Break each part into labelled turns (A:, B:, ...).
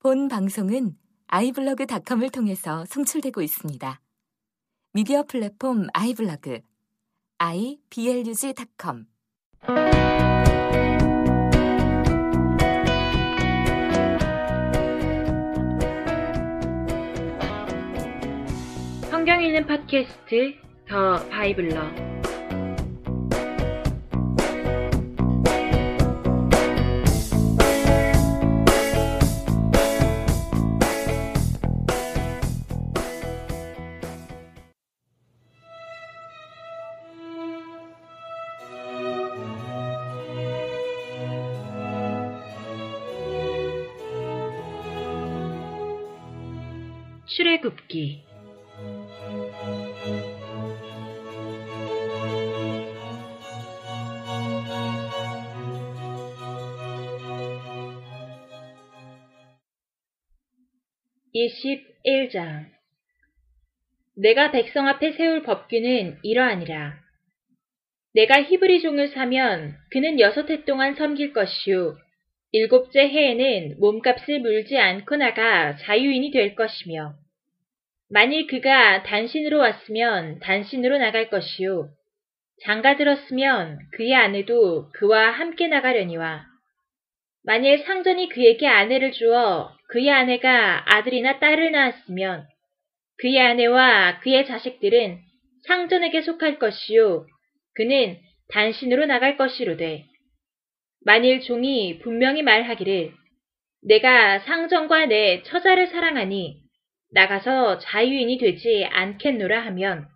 A: 본 방송은 아이블로그닷컴을 통해서 송출되고 있습니다. 미디어 플랫폼 아이블로그 iblog.com
B: 성경 읽는 팟캐스트 더 바이블러 출애굽기 (21장) 내가 백성 앞에 세울 법규는 이러하니라. 내가 히브리 종을 사면 그는 여섯 해 동안 섬길 것이요. 일곱째 해에는 몸값을 물지 않고 나가 자유인이 될 것이며 만일 그가 단신으로 왔으면 단신으로 나갈 것이요. 장가 들었으면 그의 아내도 그와 함께 나가려니와. 만일 상전이 그에게 아내를 주어 그의 아내가 아들이나 딸을 낳았으면 그의 아내와 그의 자식들은 상전에게 속할 것이요. 그는 단신으로 나갈 것이로되. 만일 종이 분명히 말하기를 내가 상전과 내 처자를 사랑하니 나가서 자유인이 되지 않겠노라 하면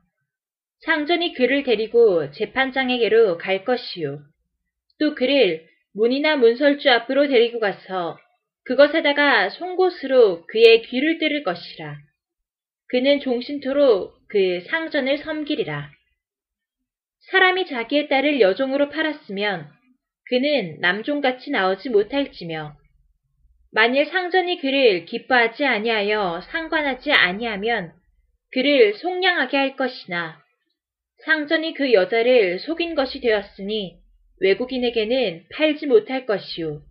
B: 상전이 그를 데리고 재판장에게로 갈 것이요. 또 그를 문이나 문설주 앞으로 데리고 가서 그것에다가 송곳으로 그의 귀를 뜯을 것이라. 그는 종신토록 그 상전을 섬기리라. 사람이 자기의 딸을 여종으로 팔았으면 그는 남종같이 나오지 못할지며 만일 상전이 그를 기뻐하지 아니하여 상관하지 아니하면 그를 속량하게 할 것이나 상전이 그 여자를 속인 것이 되었으니 외국인에게는 팔지 못할 것이요.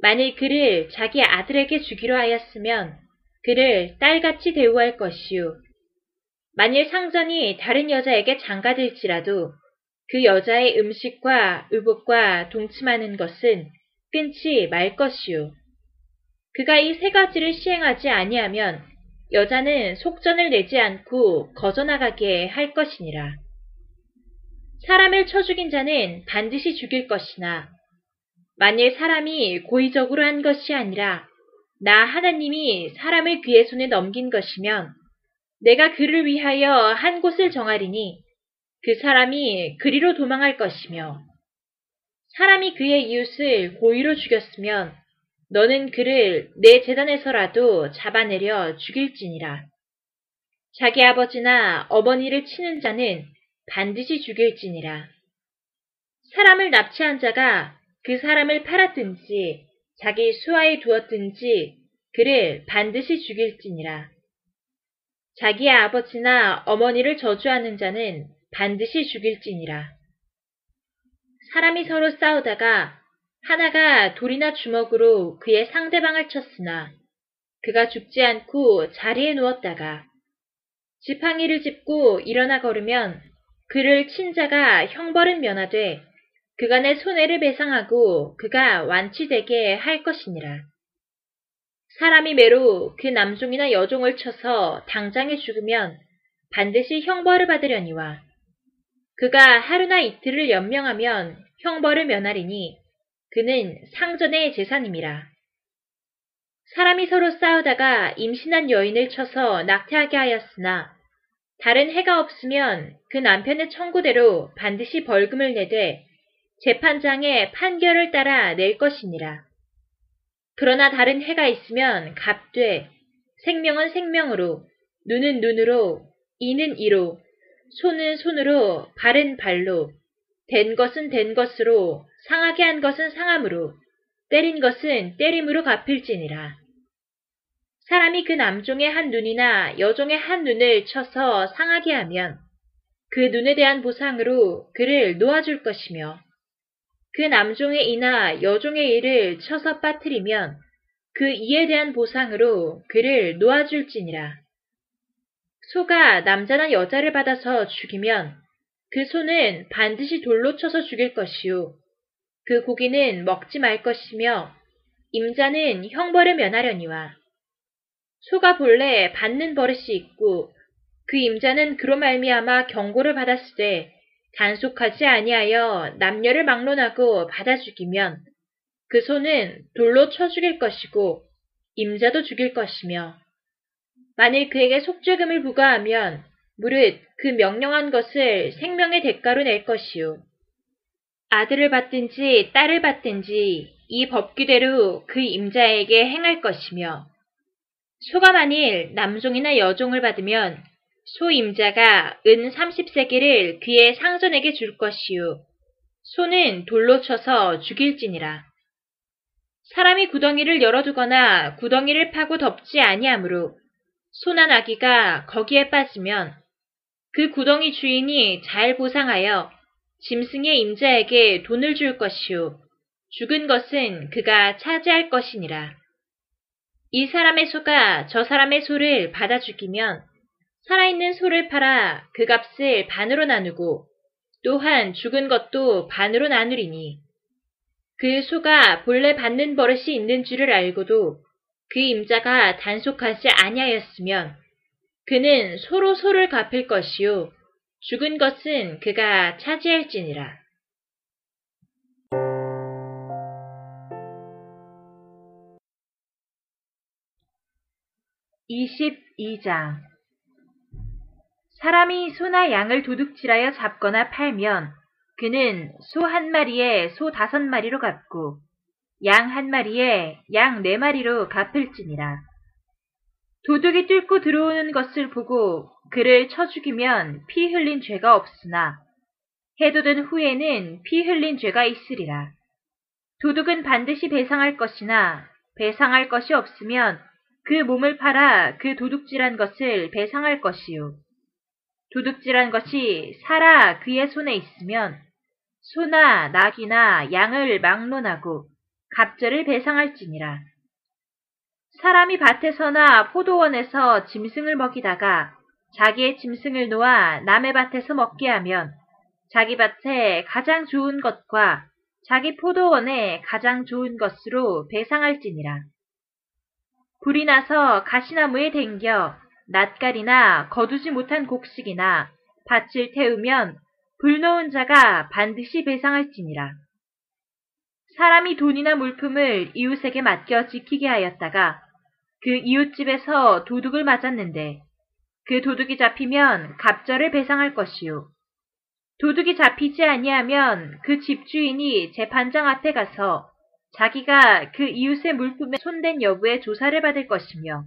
B: 만일 그를 자기 아들에게 주기로 하였으면 그를 딸같이 대우할 것이요. 만일 상전이 다른 여자에게 장가들지라도 그 여자의 음식과 의복과 동침하는 것은 끊지 말 것이요. 그가 이 세 가지를 시행하지 아니하면 여자는 속전을 내지 않고 거저나가게 할 것이니라. 사람을 쳐 죽인 자는 반드시 죽일 것이나 만일 사람이 고의적으로 한 것이 아니라 나 하나님이 사람을 그의 손에 넘긴 것이면 내가 그를 위하여 한 곳을 정하리니 그 사람이 그리로 도망할 것이며 사람이 그의 이웃을 고의로 죽였으면 너는 그를 내 재단에서라도 잡아내려 죽일지니라. 자기 아버지나 어머니를 치는 자는 반드시 죽일지니라. 사람을 납치한 자가 그 사람을 팔았든지 자기 수하에 두었든지 그를 반드시 죽일지니라. 자기의 아버지나 어머니를 저주하는 자는 반드시 죽일지니라. 사람이 서로 싸우다가 하나가 돌이나 주먹으로 그의 상대방을 쳤으나 그가 죽지 않고 자리에 누웠다가 지팡이를 짚고 일어나 걸으면 그를 친 자가 형벌은 면하되 그간의 손해를 배상하고 그가 완치되게 할 것이니라. 사람이 매로 그 남종이나 여종을 쳐서 당장에 죽으면 반드시 형벌을 받으려니와 그가 하루나 이틀을 연명하면 형벌을 면하리니 그는 상전의 재산임이라. 사람이 서로 싸우다가 임신한 여인을 쳐서 낙태하게 하였으나 다른 해가 없으면 그 남편의 청구대로 반드시 벌금을 내되 재판장의 판결을 따라 낼 것이니라. 그러나 다른 해가 있으면 값되 생명은 생명으로 눈은 눈으로 이는 이로 손은 손으로 발은 발로 된 것은 된 것으로 상하게 한 것은 상함으로 때린 것은 때림으로 갚을지니라. 사람이 그 남종의 한 눈이나 여종의 한 눈을 쳐서 상하게 하면 그 눈에 대한 보상으로 그를 놓아줄 것이며 그 남종의 이나 여종의 이를 쳐서 빠뜨리면 그 이에 대한 보상으로 그를 놓아줄지니라. 소가 남자나 여자를 받아서 죽이면 그 소는 반드시 돌로 쳐서 죽일 것이요. 그 고기는 먹지 말 것이며 임자는 형벌을 면하려니와 소가 본래 받는 버릇이 있고 그 임자는 그로 말미암아 경고를 받았을 때 단속하지 아니하여 남녀를 막론하고 받아 죽이면 그 소는 돌로 쳐 죽일 것이고 임자도 죽일 것이며 만일 그에게 속죄금을 부과하면 무릇 그 명령한 것을 생명의 대가로 낼 것이요. 아들을 받든지 딸을 받든지 이 법규대로 그 임자에게 행할 것이며 소가 만일 남종이나 여종을 받으면 소 임자가 은 30세기를 그의 상전에게 줄 것이요. 소는 돌로 쳐서 죽일지니라. 사람이 구덩이를 열어두거나 구덩이를 파고 덮지 아니하므로 소나 나귀가 거기에 빠지면 그 구덩이 주인이 잘 보상하여 짐승의 임자에게 돈을 줄 것이요. 죽은 것은 그가 차지할 것이니라. 이 사람의 소가 저 사람의 소를 받아 죽이면 살아있는 소를 팔아 그 값을 반으로 나누고 또한 죽은 것도 반으로 나누리니 그 소가 본래 받는 버릇이 있는 줄을 알고도 그 임자가 단속하지 아니하였으면 그는 소로 소를 갚을 것이요 죽은 것은 그가 차지할지니라. 22장 사람이 소나 양을 도둑질하여 잡거나 팔면 그는 소 한 마리에 소 다섯 마리로 갚고 양 한 마리에 양 네 마리로 갚을지니라. 도둑이 뚫고 들어오는 것을 보고 그를 쳐 죽이면 피 흘린 죄가 없으나 해도된 후에는 피 흘린 죄가 있으리라. 도둑은 반드시 배상할 것이나 배상할 것이 없으면 그 몸을 팔아 그 도둑질한 것을 배상할 것이요. 도둑질한 것이 살아 그의 손에 있으면 소나 낙이나 양을 막론하고 갑절을 배상할지니라. 사람이 밭에서나 포도원에서 짐승을 먹이다가 자기의 짐승을 놓아 남의 밭에서 먹게 하면 자기 밭에 가장 좋은 것과 자기 포도원에 가장 좋은 것으로 배상할지니라. 불이 나서 가시나무에 댕겨 낯가리나 거두지 못한 곡식이나 밭을 태우면 불 놓은 자가 반드시 배상할지니라. 사람이 돈이나 물품을 이웃에게 맡겨 지키게 하였다가 그 이웃집에서 도둑을 맞았는데 그 도둑이 잡히면 갑절을 배상할 것이요. 도둑이 잡히지 아니하면 그 집주인이 재판장 앞에 가서 자기가 그 이웃의 물품에 손댄 여부의 조사를 받을 것이며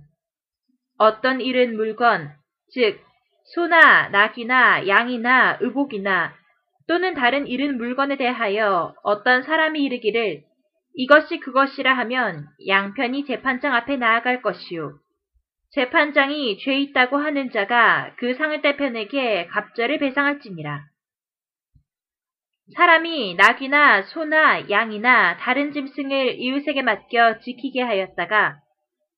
B: 어떤 잃은 물건, 즉 소나 낙이나 양이나 의복이나 또는 다른 잃은 물건에 대하여 어떤 사람이 이르기를 이것이 그것이라 하면 양편이 재판장 앞에 나아갈 것이요. 재판장이 죄 있다고 하는 자가 그 상을 대 편에게 갑절을 배상할지니라. 사람이 낙이나 소나 양이나 다른 짐승을 이웃에게 맡겨 지키게 하였다가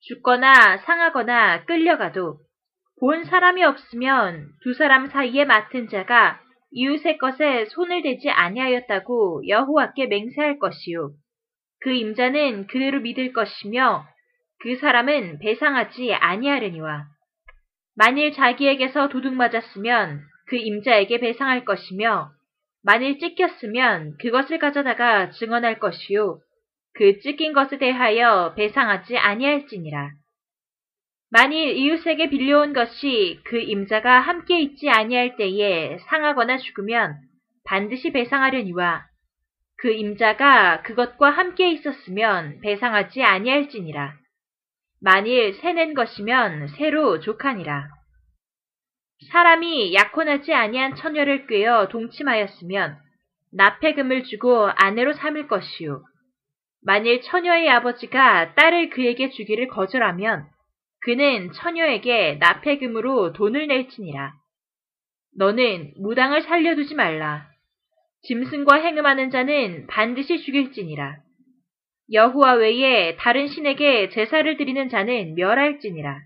B: 죽거나 상하거나 끌려가도 본 사람이 없으면 두 사람 사이에 맡은 자가 이웃의 것에 손을 대지 아니하였다고 여호와께 맹세할 것이요. 그 임자는 그대로 믿을 것이며 그 사람은 배상하지 아니하려니와 만일 자기에게서 도둑 맞았으면 그 임자에게 배상할 것이며 만일 찢겼으면 그것을 가져다가 증언할 것이요 그 찢긴 것에 대하여 배상하지 아니할지니라. 만일 이웃에게 빌려온 것이 그 임자가 함께 있지 아니할 때에 상하거나 죽으면 반드시 배상하려니와 그 임자가 그것과 함께 있었으면 배상하지 아니할지니라. 만일 새낸 것이면 새로 족하니라. 사람이 약혼하지 아니한 처녀를 꿰어 동침하였으면 납폐금을 주고 아내로 삼을 것이요. 만일 처녀의 아버지가 딸을 그에게 주기를 거절하면 그는 처녀에게 납폐금으로 돈을 낼지니라. 너는 무당을 살려두지 말라. 짐승과 행음하는 자는 반드시 죽일지니라. 여호와 외에 다른 신에게 제사를 드리는 자는 멸할지니라.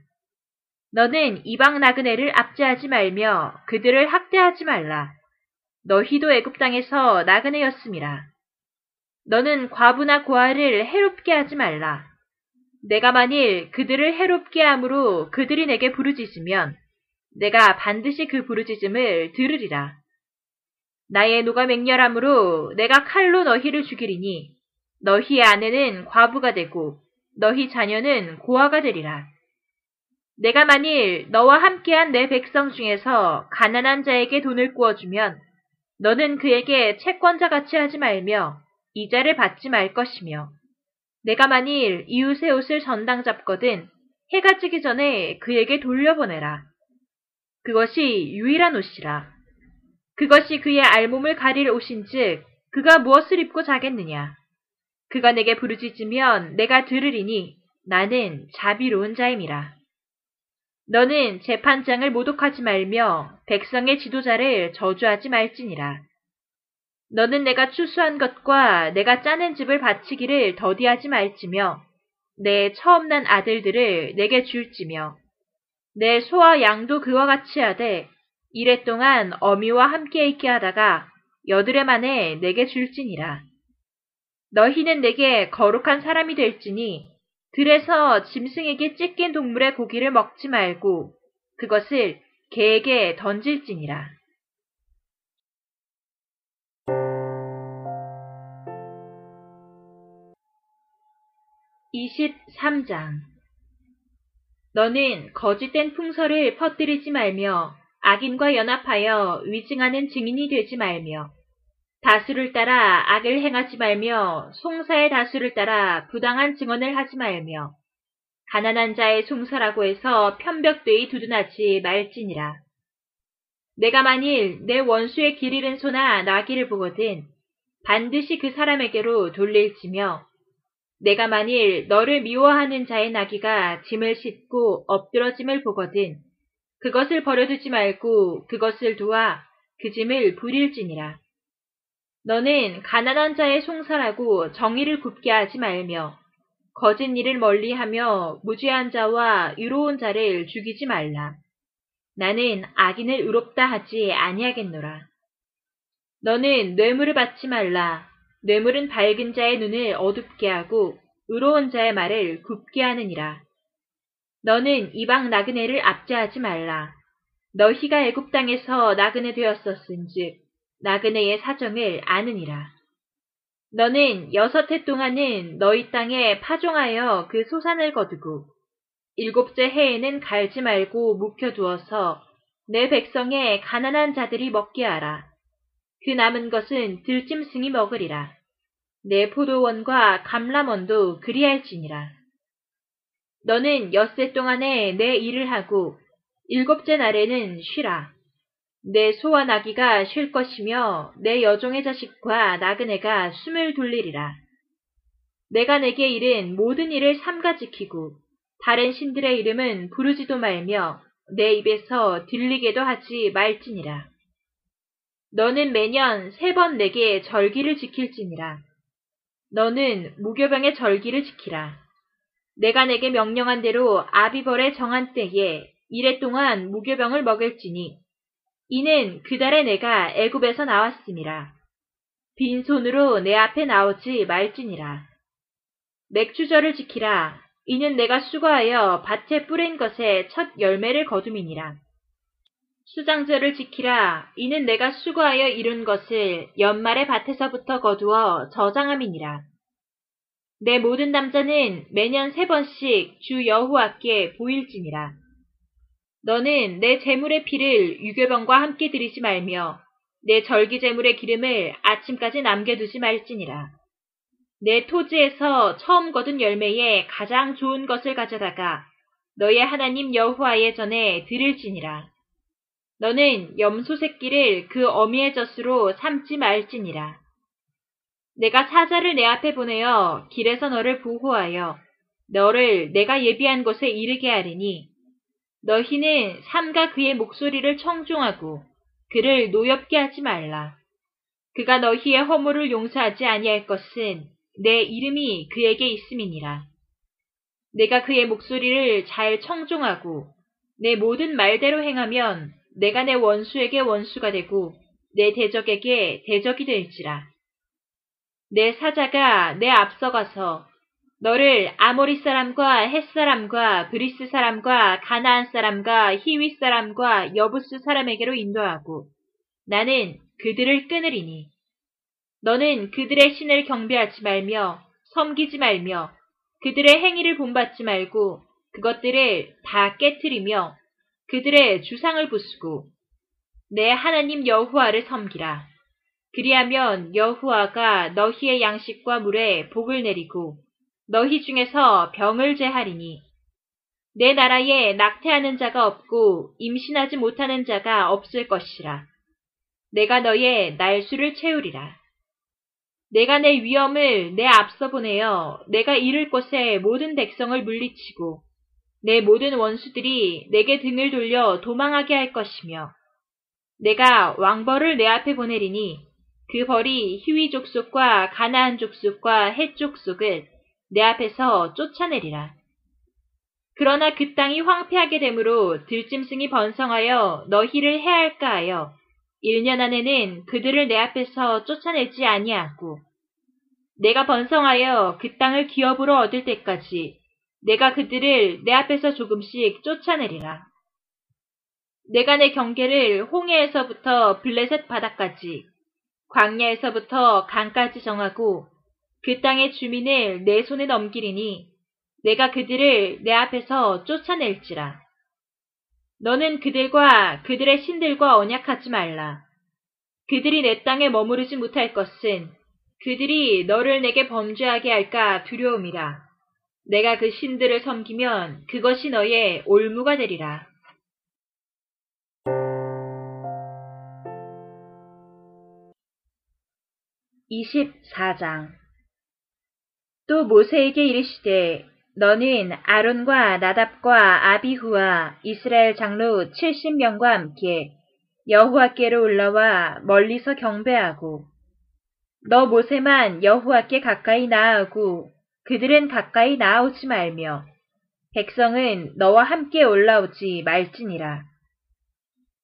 B: 너는 이방 나그네를 압제하지 말며 그들을 학대하지 말라. 너희도 애굽 땅에서 나그네였음이라. 너는 과부나 고아를 해롭게 하지 말라. 내가 만일 그들을 해롭게 함으로 그들이 내게 부르짖으면 내가 반드시 그 부르짖음을 들으리라. 나의 노가 맹렬함으로 내가 칼로 너희를 죽이리니 너희의 아내는 과부가 되고 너희 자녀는 고아가 되리라. 내가 만일 너와 함께한 내 백성 중에서 가난한 자에게 돈을 구워주면 너는 그에게 채권자 같이 하지 말며 이자를 받지 말 것이며 내가 만일 이웃의 옷을 전당 잡거든 해가 지기 전에 그에게 돌려보내라. 그것이 유일한 옷이라. 그것이 그의 알몸을 가릴 옷인즉 그가 무엇을 입고 자겠느냐. 그가 내게 부르짖으면 내가 들으리니 나는 자비로운 자임이라. 너는 재판장을 모독하지 말며 백성의 지도자를 저주하지 말지니라. 너는 내가 추수한 것과 내가 짜낸 집을 바치기를 더디하지 말지며 내 처음 난 아들들을 내게 줄지며 내 소와 양도 그와 같이 하되 이래 동안 어미와 함께 있게 하다가 여드레 만에 내게 줄지니라. 너희는 내게 거룩한 사람이 될지니 들에서 짐승에게 찢긴 동물의 고기를 먹지 말고 그것을 개에게 던질지니라. 23장 너는 거짓된 풍설을 퍼뜨리지 말며 악인과 연합하여 위증하는 증인이 되지 말며 다수를 따라 악을 행하지 말며 송사의 다수를 따라 부당한 증언을 하지 말며 가난한 자의 송사라고 해서 편벽되이 두둔하지 말지니라. 내가 만일 내 원수의 길 잃은 소나 나귀를 보거든 반드시 그 사람에게로 돌릴지며 내가 만일 너를 미워하는 자의 나귀가 짐을 싣고 엎드러짐을 보거든 그것을 버려두지 말고 그것을 도와 그 짐을 부릴지니라. 너는 가난한 자의 송사라고 정의를 굽게 하지 말며 거짓 일을 멀리하며 무죄한 자와 유로운 자를 죽이지 말라. 나는 악인을 의롭다 하지 아니하겠노라. 너는 뇌물을 받지 말라. 뇌물은 밝은 자의 눈을 어둡게 하고 의로운 자의 말을 굽게 하느니라. 너는 이방 나그네를 압제하지 말라. 너희가 애굽 땅에서 나그네 되었었은즉 나그네의 사정을 아느니라. 너는 여섯 해 동안은 너희 땅에 파종하여 그 소산을 거두고 일곱째 해에는 갈지 말고 묵혀두어서 내 백성의 가난한 자들이 먹게 하라. 그 남은 것은 들짐승이 먹으리라. 내 포도원과 감람원도 그리할지니라. 너는 엿새 동안에 내 일을 하고 일곱째 날에는 쉬라. 내 소와 나귀가 쉴 것이며 내 여종의 자식과 나그네가 숨을 돌리리라. 내가 내게 이른 모든 일을 삼가 지키고 다른 신들의 이름은 부르지도 말며 내 입에서 들리게도 하지 말지니라. 너는 매년 세 번 내게 절기를 지킬지니라. 너는 무교병의 절기를 지키라. 내가 내게 명령한 대로 아비벌의 정한 때에 이래 동안 무교병을 먹을지니 이는 그달에 내가 애굽에서 나왔음이라. 빈손으로 내 앞에 나오지 말지니라. 맥주절을 지키라. 이는 내가 수고하여 밭에 뿌린 것에 첫 열매를 거둠이니라. 수장절을 지키라. 이는 내가 수고하여 이룬 것을 연말의 밭에서부터 거두어 저장함이니라. 내 모든 남자는 매년 세 번씩 주 여호와께 보일지니라. 너는 내 재물의 피를 유교병과 함께 들이지 말며 내 절기 재물의 기름을 아침까지 남겨두지 말지니라. 내 토지에서 처음 거둔 열매에 가장 좋은 것을 가져다가 너의 하나님 여호와의 전에 드릴지니라. 너는 염소 새끼를 그 어미의 젖으로 삼지 말지니라. 내가 사자를 내 앞에 보내어 길에서 너를 보호하여 너를 내가 예비한 곳에 이르게 하리니 너희는 삼가 그의 목소리를 청중하고 그를 노엽게 하지 말라. 그가 너희의 허물을 용서하지 아니할 것은 내 이름이 그에게 있음이니라. 네가 그의 목소리를 잘 청종하고 내 모든 말대로 행하면 내가 네 원수에게 원수가 되고 네 대적에게 대적이 될지라. 내 사자가 네 앞서가서 너를 아모리 사람과 헷 사람과 브리스 사람과 가나안 사람과 히위 사람과 여부스 사람에게로 인도하고 나는 그들을 끊으리니 너는 그들의 신을 경배하지 말며 섬기지 말며 그들의 행위를 본받지 말고 그것들을 다 깨뜨리며 그들의 주상을 부수고 내 하나님 여호와를 섬기라. 그리하면 여호와가 너희의 양식과 물에 복을 내리고 너희 중에서 병을 제하리니 내 나라에 낙태하는 자가 없고 임신하지 못하는 자가 없을 것이라. 내가 너의 날수를 채우리라. 내가 내 위엄을 내 앞서 보내어 내가 이를 곳에 모든 백성을 물리치고 내 모든 원수들이 내게 등을 돌려 도망하게 할 것이며 내가 왕벌을 내 앞에 보내리니 그 벌이 휴위 족속과 가나안 족속과 헷 족속을 내 앞에서 쫓아내리라. 그러나 그 땅이 황폐하게 되므로 들짐승이 번성하여 너희를 해할까 하여 1년 안에는 그들을 내 앞에서 쫓아내지 아니하고 내가 번성하여 그 땅을 기업으로 얻을 때까지 내가 그들을 내 앞에서 조금씩 쫓아내리라. 내가 내 경계를 홍해에서부터 블레셋 바다까지 광야에서부터 강까지 정하고 그 땅의 주민을 내 손에 넘기리니 내가 그들을 내 앞에서 쫓아낼지라. 너는 그들과 그들의 신들과 언약하지 말라. 그들이 내 땅에 머무르지 못할 것은 그들이 너를 내게 범죄하게 할까 두려움이라. 내가 그 신들을 섬기면 그것이 너의 올무가 되리라. (24장) 또 모세에게 이르시되 너는 아론과 나답과 아비후와 이스라엘 장로 70명과 함께 여호와께로 올라와 멀리서 경배하고 너 모세만 여호와께 가까이 나아오고 그들은 가까이 나아오지 말며 백성은 너와 함께 올라오지 말지니라.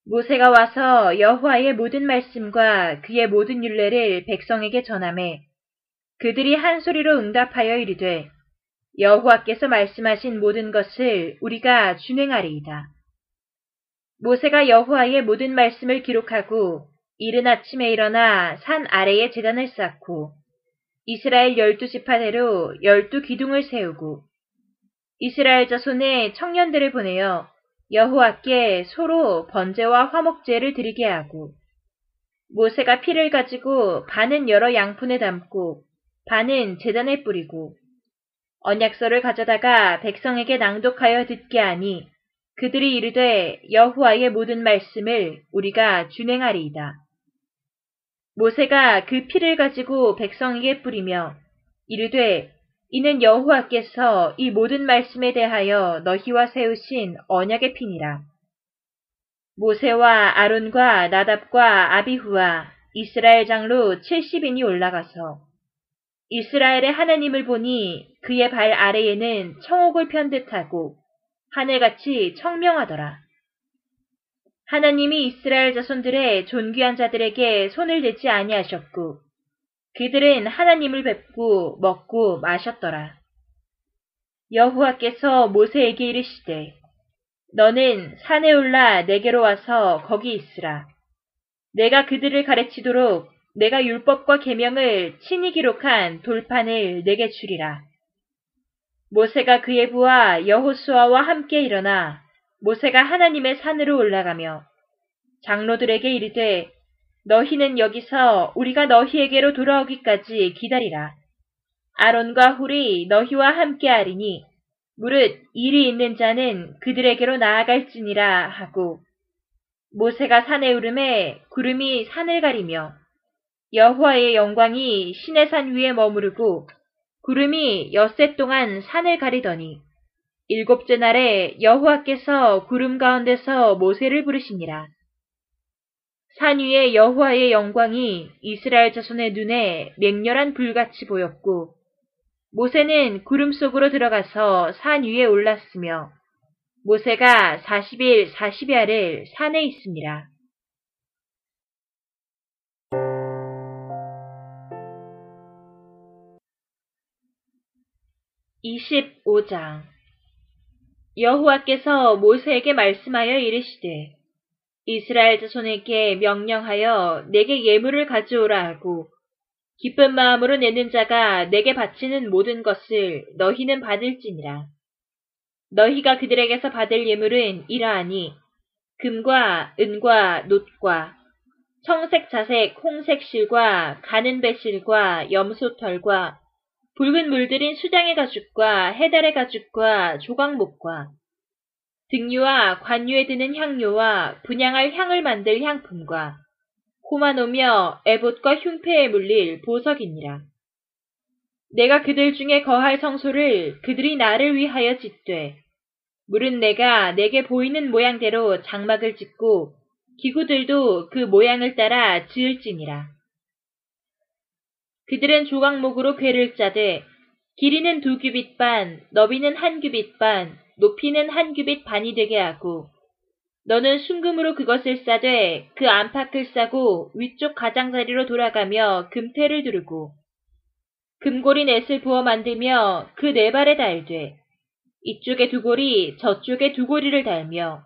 B: 모세가 와서 여호와의 모든 말씀과 그의 모든 율례를 백성에게 전함에 그들이 한 소리로 응답하여 이르되 여호와께서 말씀하신 모든 것을 우리가 준행하리이다. 모세가 여호와의 모든 말씀을 기록하고 이른 아침에 일어나 산 아래에 재단을 쌓고 이스라엘 열두 지파대로 열두 기둥을 세우고 이스라엘 자손의 청년들을 보내어 여호와께 소로 번제와 화목제를 드리게 하고 모세가 피를 가지고 반은 여러 양푼에 담고 반은 재단에 뿌리고 언약서를 가져다가 백성에게 낭독하여 듣게 하니 그들이 이르되 여호와의 모든 말씀을 우리가 준행하리이다. 모세가 그 피를 가지고 백성에게 뿌리며 이르되 이는 여호와께서 이 모든 말씀에 대하여 너희와 세우신 언약의 피니라. 모세와 아론과 나답과 아비후와 이스라엘 장로 70인이 올라가서 이스라엘의 하나님을 보니 그의 발 아래에는 청옥을 편 듯하고 하늘같이 청명하더라. 하나님이 이스라엘 자손들의 존귀한 자들에게 손을 대지 아니하셨고 그들은 하나님을 뵙고 먹고 마셨더라. 여호와께서 모세에게 이르시되 너는 산에 올라 내게로 와서 거기 있으라. 내가 그들을 가르치도록 내가 율법과 계명을 친히 기록한 돌판을 내게 주리라. 모세가 그의 부하 여호수아와 함께 일어나 모세가 하나님의 산으로 올라가며 장로들에게 이르되 너희는 여기서 우리가 너희에게로 돌아오기까지 기다리라. 아론과 훌이 너희와 함께 하리니 무릇 일이 있는 자는 그들에게로 나아갈지니라 하고 모세가 산에 오름에 구름이 산을 가리며 여호와의 영광이 신의 산 위에 머무르고 구름이 엿새 동안 산을 가리더니 일곱째 날에 여호와께서 구름 가운데서 모세를 부르시니라. 산 위에 여호와의 영광이 이스라엘 자손의 눈에 맹렬한 불같이 보였고 모세는 구름 속으로 들어가서 산 위에 올랐으며 모세가 40일 40야를 산에 있습니다. 25장 여호와께서 모세에게 말씀하여 이르시되 이스라엘 자손에게 명령하여 내게 예물을 가져오라 하고 기쁜 마음으로 내는 자가 내게 바치는 모든 것을 너희는 받을지니라. 너희가 그들에게서 받을 예물은 이러하니 금과 은과 놋과 청색 자색 홍색 실과 가는 배실과 염소털과 붉은 물들인 수장의 가죽과 해달의 가죽과 조각목과 등유와 관유에 드는 향료와 분양할 향을 만들 향품과 고만오며 에봇과 흉패에 물릴 보석이니라. 내가 그들 중에 거할 성소를 그들이 나를 위하여 짓되 물은 내가 내게 보이는 모양대로 장막을 짓고 기구들도 그 모양을 따라 지을지니라. 그들은 조각목으로 괴를 짜되 길이는 두 규빗 반, 너비는 한 규빗 반, 높이는 한 규빗 반이 되게 하고 너는 순금으로 그것을 싸되 그 안팎을 싸고 위쪽 가장자리로 돌아가며 금태를 두르고 금고리 넷을 부어 만들며 그 네 발에 달되 이쪽에 두 고리 저쪽에 두 고리를 달며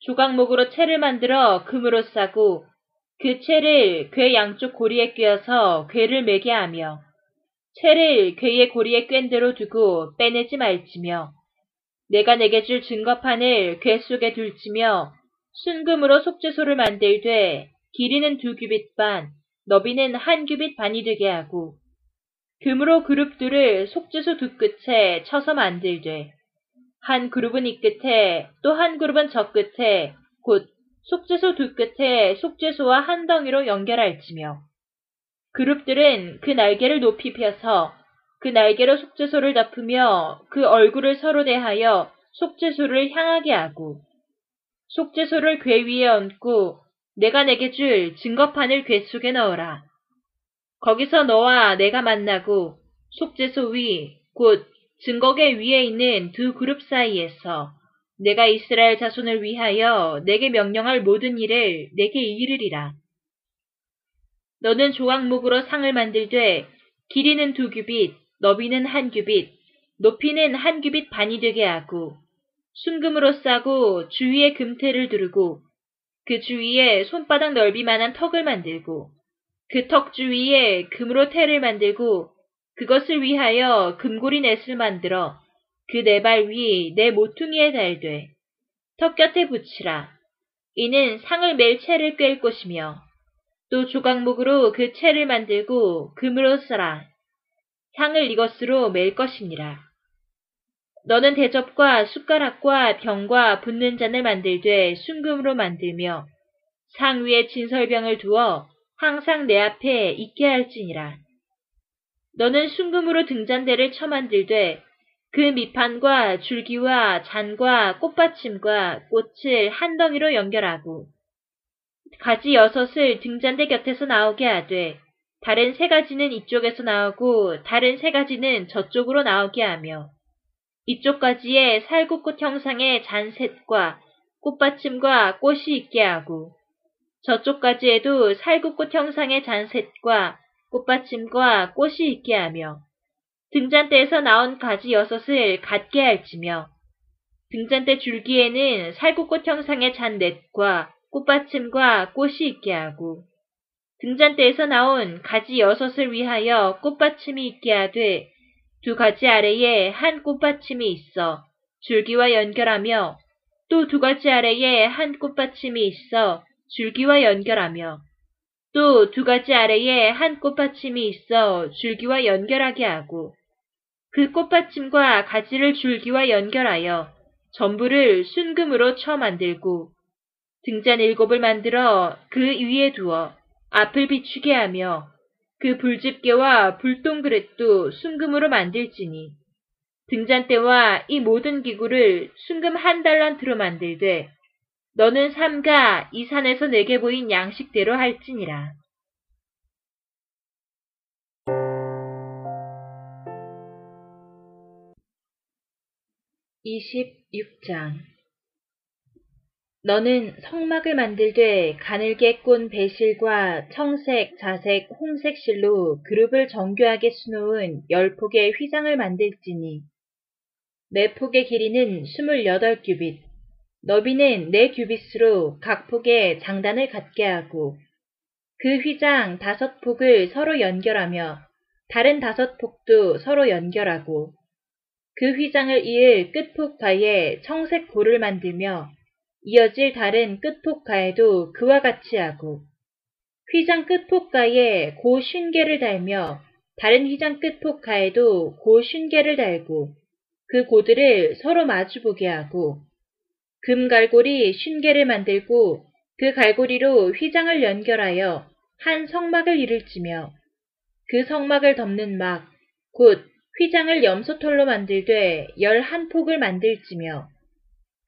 B: 조각목으로 채를 만들어 금으로 싸고 그 채를 괴 양쪽 고리에 꿰어서 괴를 매게 하며 채를 괴의 고리에 꿰 대로 두고 빼내지 말지며 내가 내게 줄 증거판을 괴 속에 둘지며 순금으로 속죄소를 만들되 길이는 두 규빗 반, 너비는 한 규빗 반이 되게 하고 금으로 그룹들을 속죄소 두 끝에 쳐서 만들되 한 그룹은 이 끝에 또 한 그룹은 저 끝에 곧 속죄소 두 끝에 속죄소와 한 덩이로 연결할지며 그룹들은 그 날개를 높이 펴서 그 날개로 속죄소를 덮으며 그 얼굴을 서로 대하여 속죄소를 향하게 하고 속죄소를 궤 위에 얹고 내가 내게 줄 증거판을 궤 속에 넣어라. 거기서 너와 내가 만나고 속죄소 위, 곧 증거계 위에 있는 두 그룹 사이에서 내가 이스라엘 자손을 위하여 내게 명령할 모든 일을 내게 이르리라. 너는 조각목으로 상을 만들되 길이는 두 규빗, 너비는 한 규빗, 높이는 한 규빗 반이 되게 하고 순금으로 싸고 주위에 금태를 두르고 그 주위에 손바닥 넓이만한 턱을 만들고 그 턱 주위에 금으로 태를 만들고 그것을 위하여 금고리 넷을 만들어 그 네 발위내 모퉁이에 달되 턱 곁에 붙이라. 이는 상을 멜 채를 꿰 것이며 또 조각목으로 그 채를 만들고 금으로 써라. 상을 이것으로 멜 것이니라. 너는 대접과 숟가락과 병과 붓는 잔을 만들되 순금으로 만들며 상 위에 진설병을 두어 항상 내 앞에 있게 할지니라. 너는 순금으로 등잔대를 쳐 만들되 그 밑판과 줄기와 잔과 꽃받침과 꽃을 한 덩이로 연결하고 가지 여섯을 등잔대 곁에서 나오게 하되 다른 세 가지는 이쪽에서 나오고 다른 세 가지는 저쪽으로 나오게 하며 이쪽 가지에 살구꽃 형상의 잔셋과 꽃받침과 꽃이 있게 하고 저쪽 가지에도 살구꽃 형상의 잔셋과 꽃받침과 꽃이 있게 하며 등잔대에서 나온 가지 여섯을 갖게 할지며 등잔대 줄기에는 살구꽃 형상의 잔넷과 꽃받침과 꽃이 있게 하고 등잔대에서 나온 가지 여섯을 위하여 꽃받침이 있게 하되 두 가지 아래에 한 꽃받침이 있어 줄기와 연결하며 또 두 가지 아래에 한 꽃받침이 있어 줄기와 연결하며 또 두 가지 아래에 한 꽃받침이 있어 줄기와 연결하게 하고 그 꽃받침과 가지를 줄기와 연결하여 전부를 순금으로 쳐 만들고 등잔 일곱을 만들어 그 위에 두어 앞을 비추게 하며 그 불집게와 불똥그릇도 순금으로 만들지니 등잔대와 이 모든 기구를 순금 한 달란트로 만들되 너는 삼가 이 산에서 내게 보인 양식대로 할지니라. (26장) 너는 성막을 만들되 가늘게 꼰 배실과 청색, 자색, 홍색 실로 그룹을 정교하게 수놓은 열 폭의 휘장을 만들지니 네 폭의 길이는 스물여덟 규빗, 너비는 네 규빗으로 각 폭에 장단을 갖게 하고 그 휘장 다섯 폭을 서로 연결하며 다른 다섯 폭도 서로 연결하고 그 휘장을 이을 끝폭 가에 청색 고를 만들며 이어질 다른 끝폭가에도 그와 같이 하고 휘장 끝폭가에 고 쉰개를 달며 다른 휘장 끝폭가에도 고 쉰개를 달고 그 고들을 서로 마주보게 하고 금 갈고리 쉰개를 만들고 그 갈고리로 휘장을 연결하여 한 성막을 이룰지며 그 성막을 덮는 막, 곧 휘장을 염소털로 만들되 열한 폭을 만들지며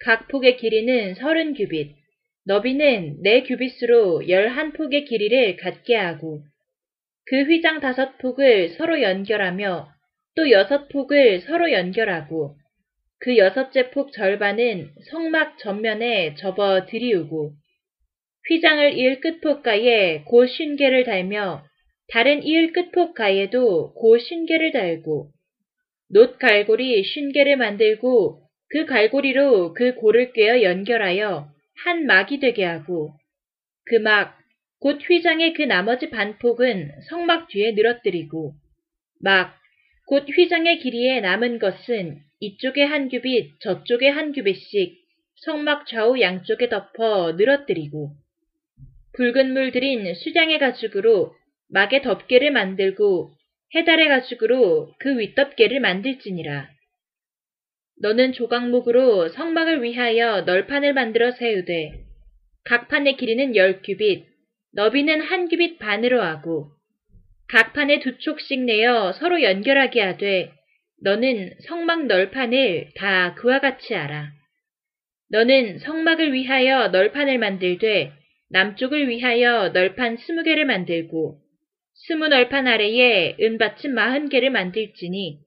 B: 각 폭의 길이는 서른 규빗, 너비는 네 규빗으로 열한 폭의 길이를 갖게 하고 그 휘장 다섯 폭을 서로 연결하며 또 여섯 폭을 서로 연결하고 그 여섯째 폭 절반은 성막 전면에 접어 들이우고 휘장을 이을 끝폭가에 고 쉰개를 달며 다른 이을 끝폭가에도 고 쉰개를 달고 놋 갈고리 쉰개를 만들고 그 갈고리로 그 고를 꿰어 연결하여 한 막이 되게 하고 그 막, 곧 휘장의 그 나머지 반폭은 성막 뒤에 늘어뜨리고 막, 곧 휘장의 길이에 남은 것은 이쪽에 한 규빗, 저쪽에 한 규빗씩 성막 좌우 양쪽에 덮어 늘어뜨리고 붉은 물 들인 수량의 가죽으로 막의 덮개를 만들고 해달의 가죽으로 그 윗덮개를 만들지니라. 너는 조각목으로 성막을 위하여 널판을 만들어 세우되 각 판의 길이는 열 규빗, 너비는 한 규빗 반으로 하고 각 판에 두 촉씩 내어 서로 연결하게 하되 너는 성막 널판을 다 그와 같이 알아. 너는 성막을 위하여 널판을 만들되 남쪽을 위하여 널판 스무 개를 만들고 스무 널판 아래에 은받침 마흔 개를 만들지니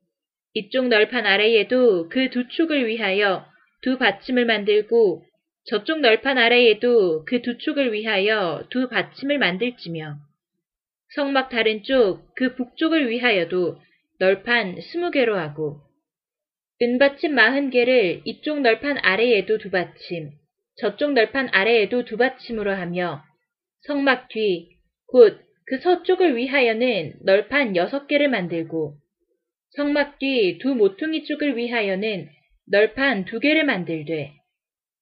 B: 이쪽 널판 아래에도 그 두 축을 위하여 두 받침을 만들고 저쪽 널판 아래에도 그 두 축을 위하여 두 받침을 만들지며 성막 다른 쪽 그 북쪽을 위하여도 널판 스무 개로 하고 은받침 마흔 개를 이쪽 널판 아래에도 두 받침, 저쪽 널판 아래에도 두 받침으로 하며 성막 뒤, 곧 그 서쪽을 위하여는 널판 여섯 개를 만들고 성막 뒤 두 모퉁이 쪽을 위하여는 널판 두 개를 만들되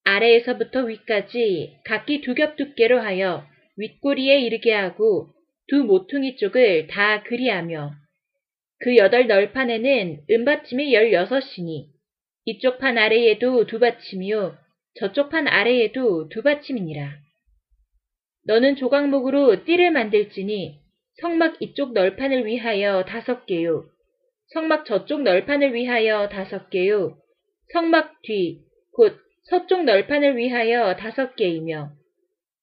B: 아래에서부터 위까지 각기 두 겹 두께로 하여 윗꼬리에 이르게 하고 두 모퉁이 쪽을 다 그리하며 그 여덟 널판에는 은받침이 열여섯이니 이쪽 판 아래에도 두 받침이요 저쪽 판 아래에도 두 받침이니라. 너는 조각목으로 띠를 만들지니 성막 이쪽 널판을 위하여 다섯 개요. 성막 저쪽 널판을 위하여 다섯 개요. 성막 뒤, 곧 서쪽 널판을 위하여 다섯 개이며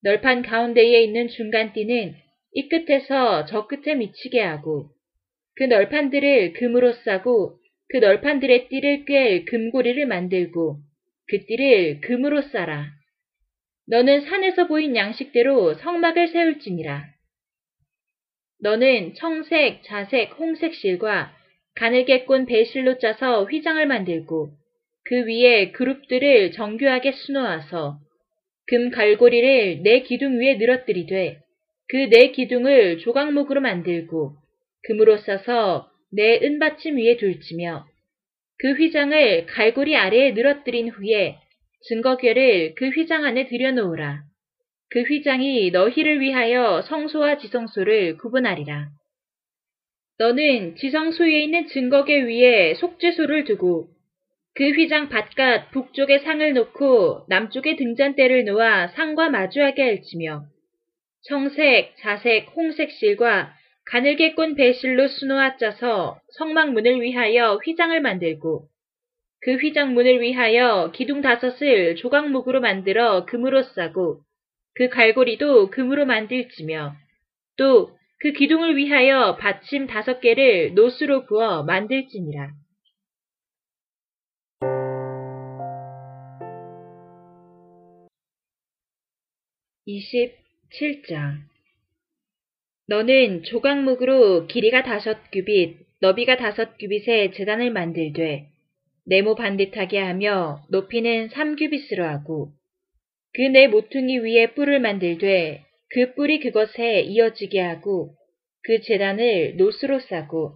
B: 널판 가운데에 있는 중간띠는 이 끝에서 저 끝에 미치게 하고 그 널판들을 금으로 싸고 그 널판들의 띠를 꿰 금고리를 만들고 그 띠를 금으로 싸라. 너는 산에서 보인 양식대로 성막을 세울지니라. 너는 청색, 자색, 홍색 실과 가늘게 꼰 배실로 짜서 휘장을 만들고 그 위에 그룹들을 정교하게 수놓아서 금 갈고리를 내 기둥 위에 늘어뜨리되 그내 기둥을 조각목으로 만들고 금으로 싸서 내 은받침 위에 둘지며 그 휘장을 갈고리 아래에 늘어뜨린 후에 증거궤를 그 휘장 안에 들여놓으라. 그 휘장이 너희를 위하여 성소와 지성소를 구분하리라. 너는 지성소 에 있는 증거궤 위에 속죄소를 두고 그 휘장 바깥 북쪽에 상을 놓고 남쪽에 등잔대를 놓아 상과 마주하게 할지며 청색, 자색, 홍색 실과 가늘게 꼰 배실로 수놓아 짜서 성막문을 위하여 휘장을 만들고 그 휘장문을 위하여 기둥 다섯을 조각목으로 만들어 금으로 싸고 그 갈고리도 금으로 만들지며 또 그 기둥을 위하여 받침 다섯 개를 노스로 부어 만들지니라. (27장) 너는 조각목으로 길이가 다섯 규빗, 너비가 다섯 규빗의 재단을 만들되 네모 반듯하게 하며 높이는 3규빗으로 하고 그 네 모퉁이 위에 뿔을 만들되 그 뿔이 그것에 이어지게 하고 그 재단을 노스로 싸고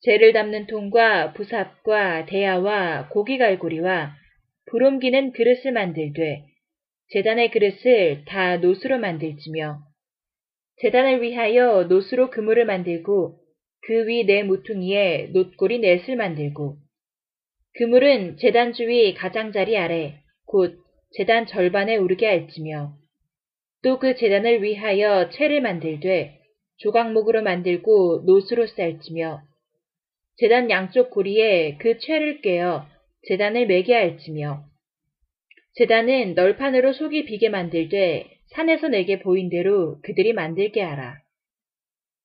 B: 재를 담는 통과 부삽과 대야와 고기갈고리와 불옮기는 그릇을 만들되 재단의 그릇을 다 노수로 만들지며 재단을 위하여 노수로 그물을 만들고 그 위 네 모퉁이에 놋골이 넷을 만들고 그물은 재단 주위 가장자리 아래 곧 재단 절반에 오르게 할지며 또 그 재단을 위하여 채를 만들되 조각목으로 만들고 노수로 쌀지며 재단 양쪽 고리에 그 채를 꿰어 재단을 매게 할지며 재단은 널판으로 속이 비게 만들되 산에서 내게 보인 대로 그들이 만들게 하라.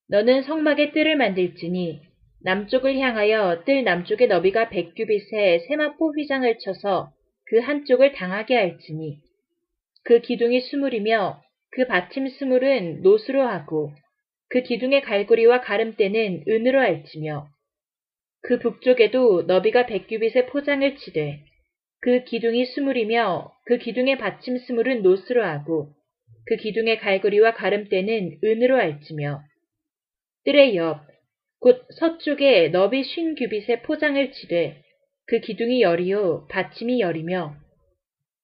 B: 너는 성막의 뜰을 만들지니 남쪽을 향하여 뜰 남쪽의 너비가 백규빗의 세마포 휘장을 쳐서 그 한쪽을 당하게 할지니 그 기둥이 스물이며 그 받침 스물은 노수로 하고 그 기둥의 갈고리와 가름대는 은으로 할지며 그 북쪽에도 너비가 백규빗의 포장을 치되 그 기둥이 스물이며 그 기둥의 받침 스물은 노스로 하고 그 기둥의 갈고리와 가름대는 은으로 할지며 뜰의 옆, 곧 서쪽에 너비 쉰 규빗의 포장을 치되 그 기둥이 열이요 받침이 열이며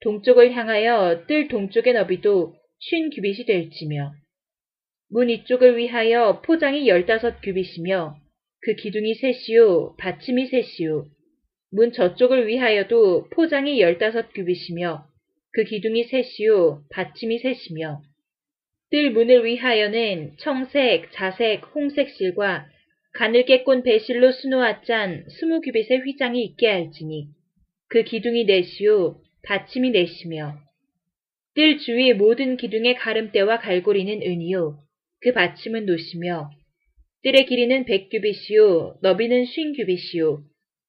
B: 동쪽을 향하여 뜰 동쪽의 너비도 쉰 규빗이 될지며 문 이쪽을 위하여 포장이 열다섯 규빗이며 그 기둥이 셋이요 받침이 셋이요 문 저쪽을 위하여도 포장이 열다섯 규빗이며 그 기둥이 셋이요 받침이 셋이며 뜰 문을 위하여는 청색, 자색, 홍색 실과 가늘게 꼰 배실로 수놓아 짠 스무 규빗의 휘장이 있게 할지니 그 기둥이 넷이요 받침이 넷이며 뜰 주위 모든 기둥의 가름대와 갈고리는 은이요. 그 받침은 노시며 뜰의 길이는 백 규빗이요. 너비는 쉰 규빗이요.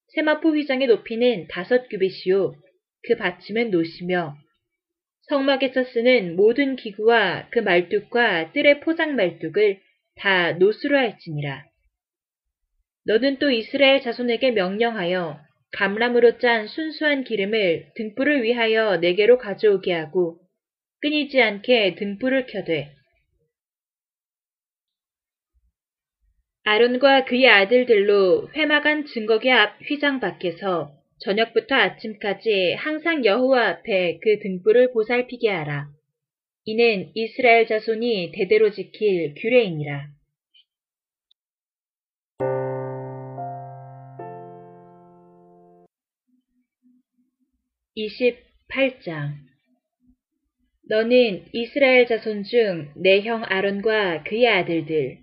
B: 세마포 휘장의 높이는 다섯 규빗이요. 그 받침은 노시며 성막에서 쓰는 모든 기구와 그 말뚝과 뜰의 포장 말뚝을 다 노수로 할지니라. 너는 또 이스라엘 자손에게 명령하여 감람으로 짠 순수한 기름을 등불을 위하여 내게로 가져오게 하고 끊이지 않게 등불을 켜되 아론과 그의 아들들로 회막한 증거기 앞 휘장 밖에서 저녁부터 아침까지 항상 여호와 앞에 그 등불을 보살피게 하라. 이는 이스라엘 자손이 대대로 지킬 규례이니라. (28장) 너는 이스라엘 자손 중 내 형 아론과 그의 아들들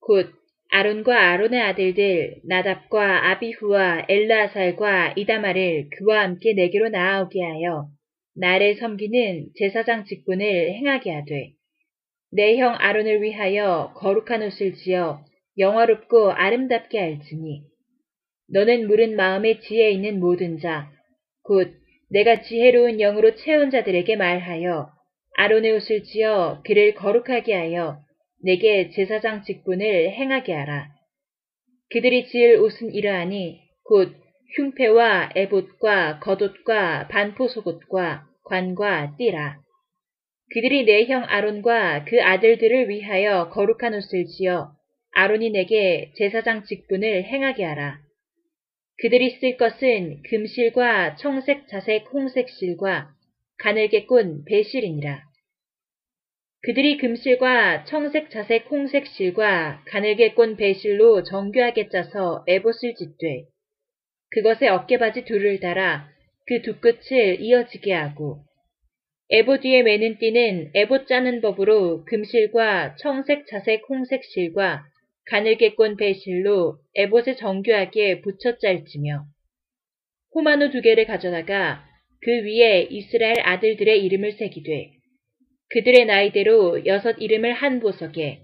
B: 곧 아론과 아론의 아들들 나답과 아비후와 엘라살과 이다마를 그와 함께 내게로 나아오게 하여 나를 섬기는 제사장 직분을 행하게 하되 내 형 아론을 위하여 거룩한 옷을 지어 영화롭고 아름답게 할지니 너는 물은 마음의 지혜 있는 모든 자 곧 내가 지혜로운 영으로 채운 자들에게 말하여 아론의 옷을 지어 그를 거룩하게 하여 내게 제사장 직분을 행하게 하라. 그들이 지을 옷은 이러하니 곧 흉패와 에봇과 겉옷과 반포 속옷과 관과 띠라. 그들이 내 형 아론과 그 아들들을 위하여 거룩한 옷을 지어 아론이 내게 제사장 직분을 행하게 하라. 그들이 쓸 것은 금실과 청색, 자색, 홍색 실과 가늘게 꼰 배실이니라. 그들이 금실과 청색, 자색, 홍색 실과 가늘게 꼰 배실로 정교하게 짜서 에봇을 짓되 그것에 어깨바지 둘을 달아 그 두 끝을 이어지게 하고 에봇 뒤에 매는 띠는 에봇 짜는 법으로 금실과 청색, 자색, 홍색 실과 가늘게 꼰 배실로 에봇에 정교하게 붙여 짤지며 호마노 두 개를 가져다가 그 위에 이스라엘 아들들의 이름을 새기되 그들의 나이대로 여섯 이름을 한 보석에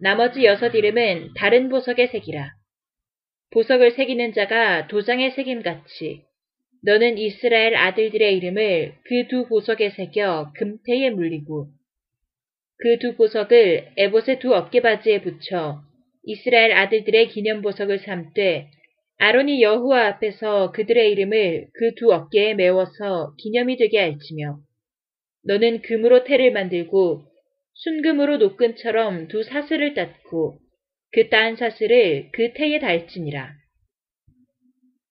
B: 나머지 여섯 이름은 다른 보석에 새기라. 보석을 새기는 자가 도장에 새김같이 너는 이스라엘 아들들의 이름을 그 두 보석에 새겨 금태에 물리고 그 두 보석을 에봇의 두 어깨바지에 붙여 이스라엘 아들들의 기념 보석을 삼되 아론이 여호와 앞에서 그들의 이름을 그 두 어깨에 메워서 기념이 되게 할지며 너는 금으로 태를 만들고 순금으로 노끈처럼 두 사슬을 땄고 그 따은 사슬을 그 태에 달지니라.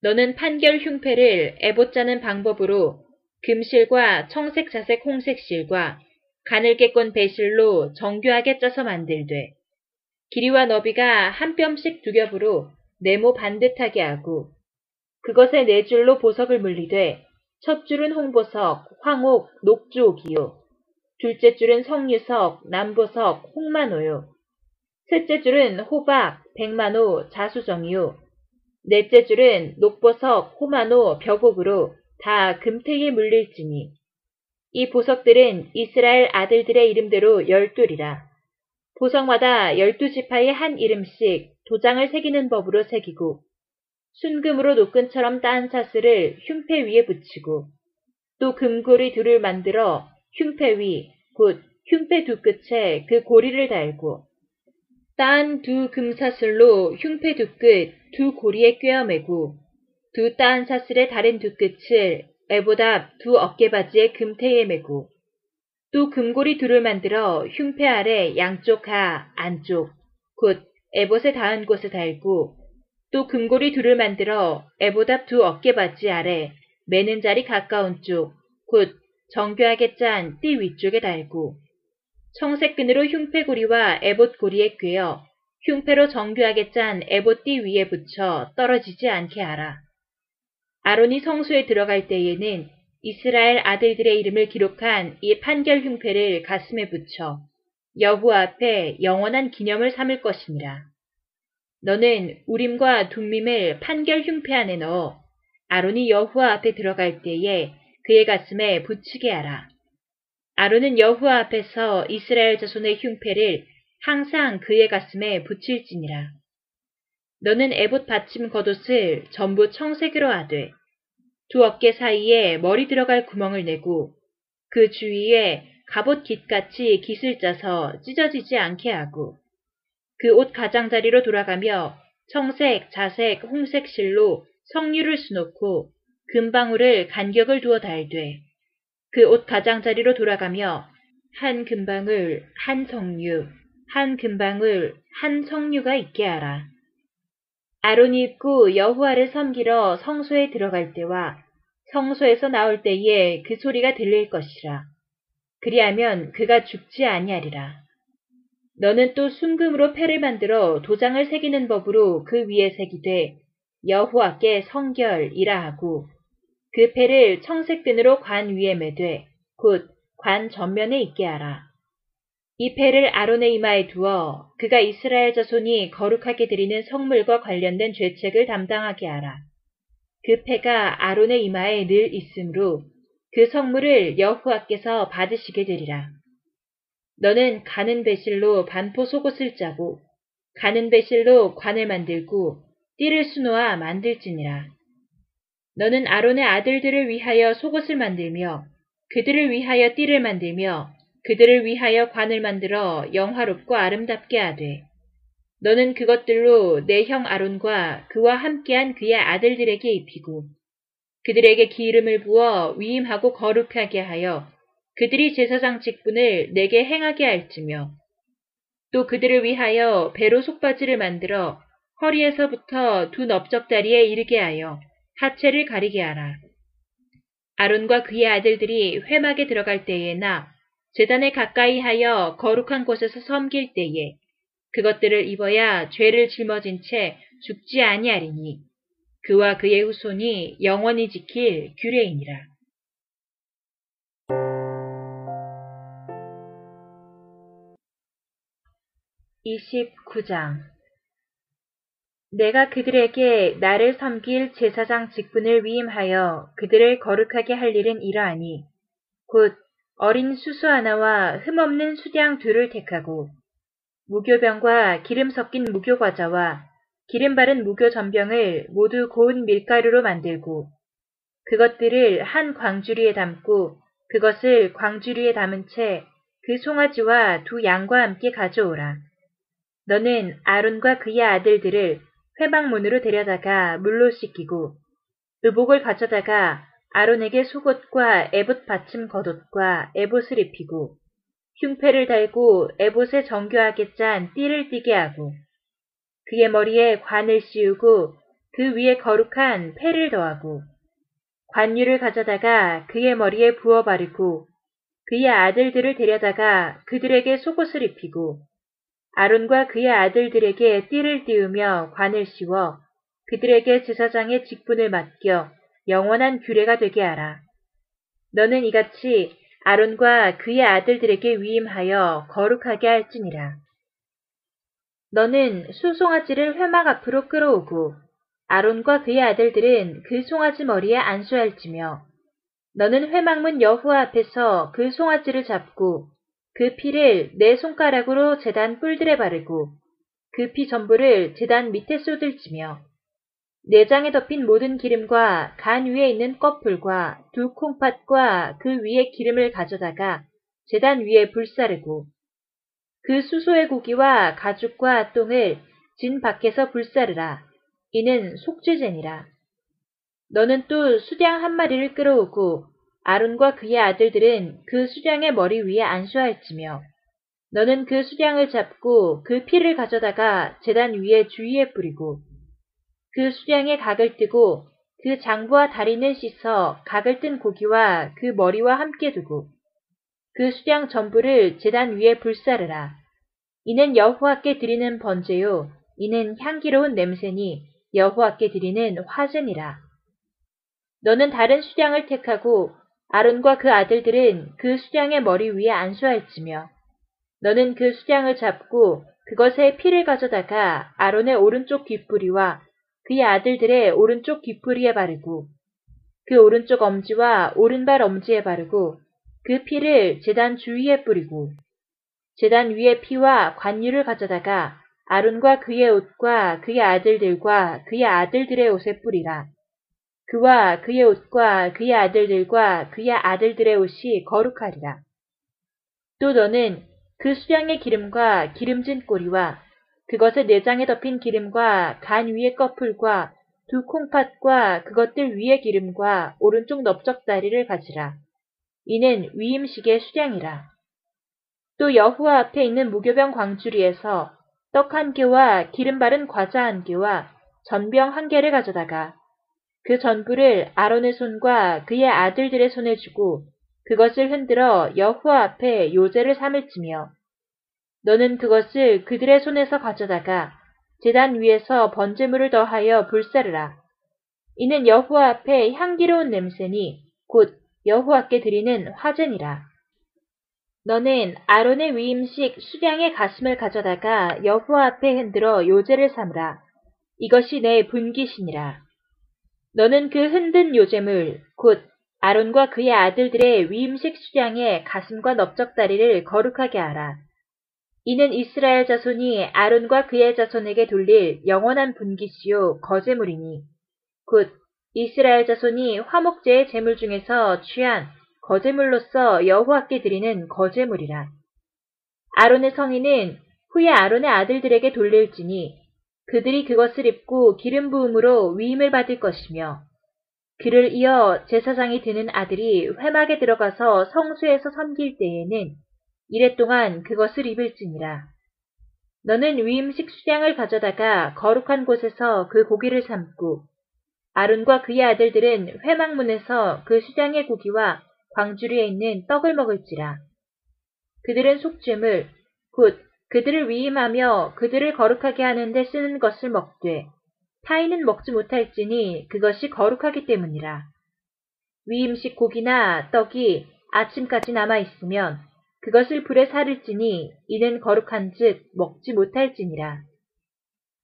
B: 너는 판결 흉패를 자는 방법으로 금실과 청색 자색 홍색 실과 가늘게 꼰 배실로 정교하게 짜서 만들되 길이와 너비가 한 뼘씩 두 겹으로 네모 반듯하게 하고 그것에 네 줄로 보석을 물리되 첫 줄은 홍보석, 황옥, 녹주옥이요. 둘째 줄은 성유석, 남보석, 홍만호요. 셋째 줄은 호박, 백만호, 자수정이요. 넷째 줄은 녹보석, 호만호, 벽옥으로 다 금태에 물릴지니 이 보석들은 이스라엘 아들들의 이름대로 열둘이라. 보석마다 열두 지파의 한 이름씩 도장을 새기는 법으로 새기고 순금으로 노끈처럼 딴 사슬을 흉패 위에 붙이고 또 금고리 둘을 만들어 흉패 위, 곧 흉패 두 끝에 그 고리를 달고 딴 두 금사슬로 흉패 두 끝 두 고리에 꿰어매고 두 따은 사슬의 다른 두 끝을 애보다 두 어깨바지에 금태에 매고 또 금고리 둘을 만들어 흉패 아래 양쪽 하 안쪽 곧 에봇에 닿은 곳에 달고 또 금고리 둘을 만들어 에보답 두 어깨바지 아래 매는 자리 가까운 쪽 곧 정교하게 짠 띠 위쪽에 달고 청색 끈으로 흉패고리와 에봇 고리에 꿰어 흉패로 정교하게 짠 에봇 띠 위에 붙여 떨어지지 않게 하라. 아론이 성소에 들어갈 때에는 이스라엘 아들들의 이름을 기록한 이 판결 흉패를 가슴에 붙여 여호 앞에 영원한 기념을 삼을 것이니라. 너는 우림과 둠밈을 판결 흉패 안에 넣어 아론이 여호와 앞에 들어갈 때에 그의 가슴에 붙이게 하라. 아론은 여호와 앞에서 이스라엘 자손의 흉패를 항상 그의 가슴에 붙일지니라. 너는 에봇 받침 겉옷을 전부 청색으로 하되 두 어깨 사이에 머리 들어갈 구멍을 내고 그 주위에 갑옷 깃같이 깃을 짜서 찢어지지 않게 하고 그 옷 가장자리로 돌아가며 청색, 자색, 홍색 실로 성류를 수놓고 금방울을 간격을 두어 달되 그 옷 가장자리로 돌아가며 한 금방울, 한 성류, 한 금방울, 한 성류가 있게 하라. 아론이 입고 여호와를 섬기러 성소에 들어갈 때와 성소에서 나올 때에 그 소리가 들릴 것이라. 그리하면 그가 죽지 아니하리라. 너는 또 순금으로 패를 만들어 도장을 새기는 법으로 그 위에 새기되 여호와께 성결이라 하고 그 패를 청색 끈으로 관 위에 매되 곧 관 전면에 있게 하라. 이 패를 아론의 이마에 두어 그가 이스라엘 자손이 거룩하게 드리는 성물과 관련된 죄책을 담당하게 하라. 그 패가 아론의 이마에 늘 있으므로 그 성물을 여호와께서 받으시게 되리라. 너는 가는 배실로 반포 속옷을 짜고 가는 배실로 관을 만들고 띠를 수놓아 만들지니라. 너는 아론의 아들들을 위하여 속옷을 만들며 그들을 위하여 띠를 만들며 그들을 위하여 관을 만들어 영화롭고 아름답게 하되 너는 그것들로 내 형 아론과 그와 함께한 그의 아들들에게 입히고 그들에게 기름을 부어 위임하고 거룩하게 하여 그들이 제사장 직분을 내게 행하게 할지며 또 그들을 위하여 배로 속바지를 만들어 허리에서부터 두 넓적다리에 이르게 하여 하체를 가리게 하라. 아론과 그의 아들들이 회막에 들어갈 때에나 재단에 가까이 하여 거룩한 곳에서 섬길 때에 그것들을 입어야 죄를 짊어진 채 죽지 아니하리니 그와 그의 후손이 영원히 지킬 규례이니라. (29장) 내가 그들에게 나를 섬길 제사장 직분을 위임하여 그들을 거룩하게 할 일은 이러하니 곧 어린 수수 하나와 흠없는 수량 둘을 택하고 무교병과 기름 섞인 무교과자와 기름 바른 무교 전병을 모두 고운 밀가루로 만들고 그것들을 한 광주리에 담고 그것을 광주리에 담은 채 그 송아지와 두 양과 함께 가져오라. 너는 아론과 그의 아들들을 회방문으로 데려다가 물로 씻기고 의복을 가져다가 아론에게 속옷과 에봇 받침 겉옷과 에봇을 입히고 흉패를 달고 에봇에 정교하게 짠 띠를 띠게 하고 그의 머리에 관을 씌우고 그 위에 거룩한 패를 더하고 관유를 가져다가 그의 머리에 부어 바르고 그의 아들들을 데려다가 그들에게 속옷을 입히고 아론과 그의 아들들에게 띠를 띄우며 관을 씌워 그들에게 제사장의 직분을 맡겨 영원한 규례가 되게 하라. 너는 이같이 아론과 그의 아들들에게 위임하여 거룩하게 할지니라. 너는 수송아지를 회막 앞으로 끌어오고 아론과 그의 아들들은 그 송아지 머리에 안수할지며 너는 회막문 여호와 앞에서 그 송아지를 잡고 그 피를 내 손가락으로 재단 뿔들에 바르고 그 피 전부를 재단 밑에 쏟을지며 내장에 덮인 모든 기름과 간 위에 있는 껍풀과 두 콩팥과 그 위에 기름을 가져다가 재단 위에 불사르고 그 수소의 고기와 가죽과 똥을 진 밖에서 불사르라. 이는 속죄제니라. 너는 또 수량 한 마리를 끌어오고 아론과 그의 아들들은 그 수량의 머리 위에 안수할지며 너는 그 수량을 잡고 그 피를 가져다가 재단 위에 주위에 뿌리고 그 수량에 각을 뜨고 그 장부와 다리는 씻어 각을 뜬 고기와 그 머리와 함께 두고 그 수량 전부를 재단 위에 불사르라. 이는 여호와께 드리는 번제요. 이는 향기로운 냄새니 여호와께 드리는 화제니라. 너는 다른 수량을 택하고 아론과 그 아들들은 그 수량의 머리 위에 안수할지며 너는 그 수량을 잡고 그것에 피를 가져다가 아론의 오른쪽 귓뿌리와 그의 아들들의 오른쪽 귓뿌리에 바르고 그 오른쪽 엄지와 오른발 엄지에 바르고 그 피를 재단 주위에 뿌리고 재단 위에 피와 관유를 가져다가 아론과 그의 옷과 그의 아들들과 그의 아들들의 옷에 뿌리라. 그와 그의 옷과 그의 아들들과 그의 아들들의 옷이 거룩하리라. 또 너는 그 수량의 기름과 기름진 꼬리와 그것의 내장에 덮인 기름과 간 위의 꺼풀과 두 콩팥과 그것들 위의 기름과 오른쪽 넓적다리를 가지라. 이는 위임식의 수량이라. 또 여호와 앞에 있는 무교병 광주리에서 떡 한 개와 기름 바른 과자 한 개와 전병 한 개를 가져다가 그 전부를 아론의 손과 그의 아들들의 손에 주고 그것을 흔들어 여호와 앞에 요제를 삼을지며 너는 그것을 그들의 손에서 가져다가 재단 위에서 번제물을 더하여 불사르라. 이는 여호와 앞에 향기로운 냄새니 곧 여호와께 드리는 화제니라. 너는 아론의 위임식 수량의 가슴을 가져다가 여호와 앞에 흔들어 요제를 삼으라. 이것이 내 분기신이라. 너는 그 흔든 요제물 곧 아론과 그의 아들들의 위임식 수량의 가슴과 넓적다리를 거룩하게 하라. 이는 이스라엘 자손이 아론과 그의 자손에게 돌릴 영원한 분기시요 거제물이니 곧 이스라엘 자손이 화목제의 제물 중에서 취한 거제물로서 여호와께 드리는 거제물이라. 아론의 성인은 후에 아론의 아들들에게 돌릴지니 그들이 그것을 입고 기름 부음으로 위임을 받을 것이며 그를 이어 제사장이 되는 아들이 회막에 들어가서 성수에서 섬길 때에는 이랫동안 그것을 입을지니라. 너는 위임식 수량을 가져다가 거룩한 곳에서 그 고기를 삶고 아론과 그의 아들들은 회막문에서 그 수량의 고기와 광주리에 있는 떡을 먹을지라. 그들은 속죄물, 곧 그들을 위임하며 그들을 거룩하게 하는데 쓰는 것을 먹되 타인은 먹지 못할지니 그것이 거룩하기 때문이라. 위임식 고기나 떡이 아침까지 남아 있으면 그것을 불에 사를지니 이는 거룩한즉 먹지 못할지니라.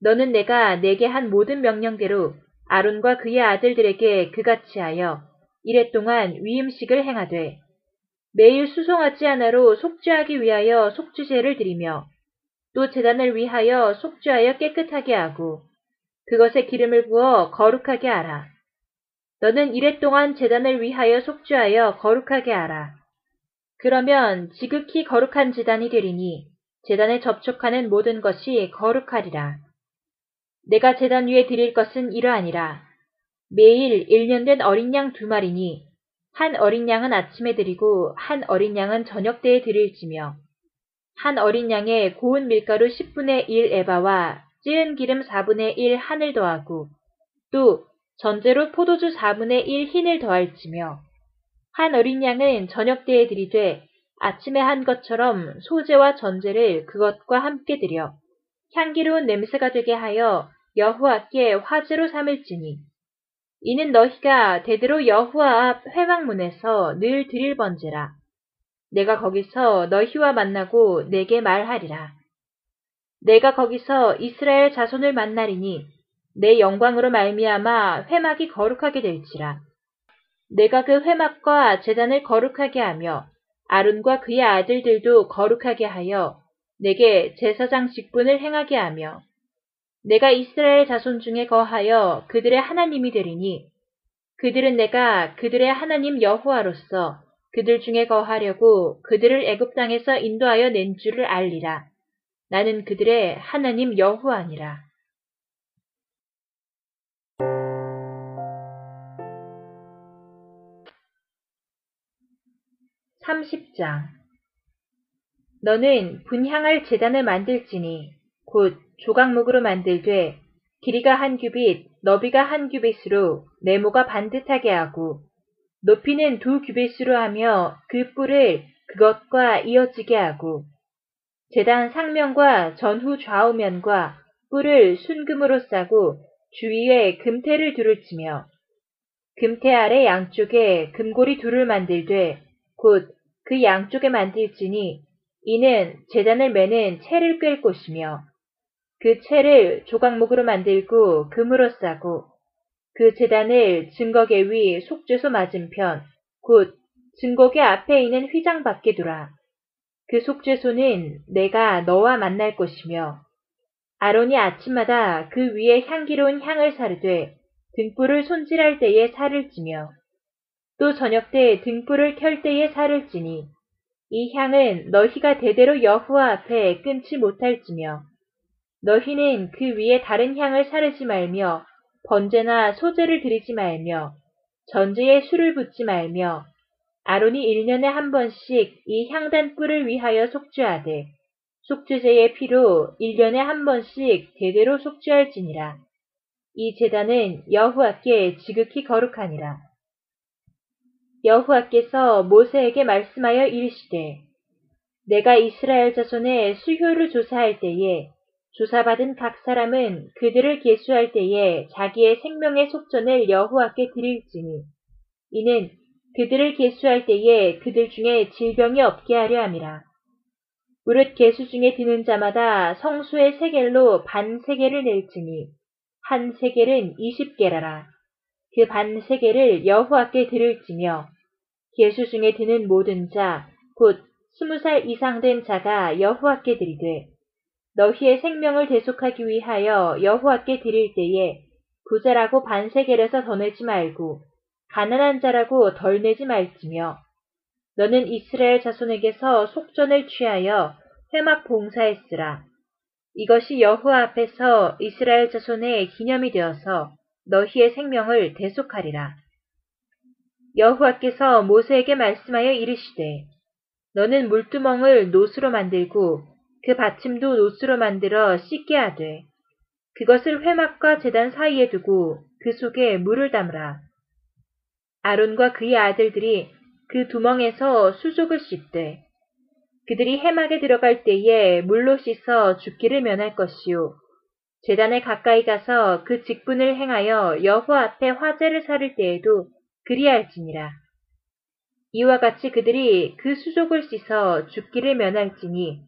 B: 너는 내가 내게 한 모든 명령대로 아론과 그의 아들들에게 그같이 하여 이랫동안 위임식을 행하되 매일 수송아지 하나로 속죄하기 위하여 속죄제를 드리며 또 재단을 위하여 속죄하여 깨끗하게 하고 그것에 기름을 부어 거룩하게 하라. 너는 이랫동안 재단을 위하여 속죄하여 거룩하게 하라. 그러면 지극히 거룩한 제단이 되리니 제단에 접촉하는 모든 것이 거룩하리라. 내가 제단 위에 드릴 것은 이러하니라. 매일 1년 된 어린 양 두 마리니 한 어린 양은 아침에 드리고 한 어린 양은 저녁 때에 드릴지며 한 어린 양에 고운 밀가루 10분의 1 에바와 찌은 기름 4분의 1 한을 더하고 또 전제로 포도주 4분의 1 흰을 더할지며 한 어린 양은 저녁 때에 들이되 아침에 한 것처럼 소재와 전제를 그것과 함께 드려 향기로운 냄새가 되게 하여 여호와께 화제로 삼을지니 이는 너희가 대대로 여호와 앞 회막문에서 늘 드릴 번제라 내가 거기서 너희와 만나고 내게 말하리라. 내가 거기서 이스라엘 자손을 만나리니 내 영광으로 말미암아 회막이 거룩하게 될지라. 내가 그 회막과 재단을 거룩하게 하며 아론과 그의 아들들도 거룩하게 하여 내게 제사장 직분을 행하게 하며 내가 이스라엘 자손 중에 거하여 그들의 하나님이 되리니 그들은 내가 그들의 하나님 여호와로서 그들 중에 거하려고 그들을 애굽 땅에서 인도하여 낸 줄을 알리라. 나는 그들의 하나님 여호와니라. 30장 너는 분향할 재단을 만들지니 곧 조각목으로 만들되 길이가 한 규빗, 너비가 한 규빗으로 네모가 반듯하게 하고 높이는 두 규빗으로 하며 그 뿔을 그것과 이어지게 하고 재단 상면과 전후 좌우면과 뿔을 순금으로 싸고 주위에 금태를 두를 치며 금태 아래 양쪽에 금고리 둘을 만들되 곧 그 양쪽에 만들지니 이는 재단을 매는 채를 꿰 곳이며 그 채를 조각목으로 만들고 금으로 싸고 그 재단을 증거계 위 속죄소 맞은편 곧 증거계 앞에 있는 휘장 밖에 두라. 그 속죄소는 내가 너와 만날 것이며 아론이 아침마다 그 위에 향기로운 향을 사르되 등불을 손질할 때에 살을 찌며 또 저녁 때 등불을 켤 때에 살을 찌니 이 향은 너희가 대대로 여호와 앞에 끊지 못할지며 너희는 그 위에 다른 향을 사르지 말며 번제나 소제를 드리지 말며 전제에 술을 붓지 말며 아론이 1년에 한 번씩 이 향단 뿔을 위하여 속죄하되 속죄제의 피로 1년에 한 번씩 대대로 속죄할지니라. 이 제단은 여호와께 지극히 거룩하니라. 여호와께서 모세에게 말씀하여 이르시되 내가 이스라엘 자손의 수효를 조사할 때에 조사받은 각 사람은 그들을 계수할 때에 자기의 생명의 속전을 여호와께 드릴지니 이는 그들을 계수할 때에 그들 중에 질병이 없게 하려 함이라. 무릇 계수 중에 드는 자마다 성수의 세겔로 반 세겔을 낼지니 한 세겔은 이십 개라라. 그 반 세겔을 여호와께 드릴지며 계수 중에 드는 모든 자, 곧 스무 살 이상 된 자가 여호와께 드리되 너희의 생명을 대속하기 위하여 여호와께 드릴 때에 부자라고 반세겔에서 더 내지 말고 가난한 자라고 덜 내지 말지며 너는 이스라엘 자손에게서 속전을 취하여 회막 봉사했으라. 이것이 여호와 앞에서 이스라엘 자손의 기념이 되어서 너희의 생명을 대속하리라. 여호와께서 모세에게 말씀하여 이르시되 너는 물두멍을 노수로 만들고 그 받침도 노수로 만들어 씻게 하되 그것을 회막과 재단 사이에 두고 그 속에 물을 담으라. 아론과 그의 아들들이 그 두멍에서 수족을 씻되 그들이 해막에 들어갈 때에 물로 씻어 죽기를 면할 것이요 재단에 가까이 가서 그 직분을 행하여 여호와 앞에 화제를 사를 때에도 그리할지니라. 이와 같이 그들이 그 수족을 씻어 죽기를 면할지니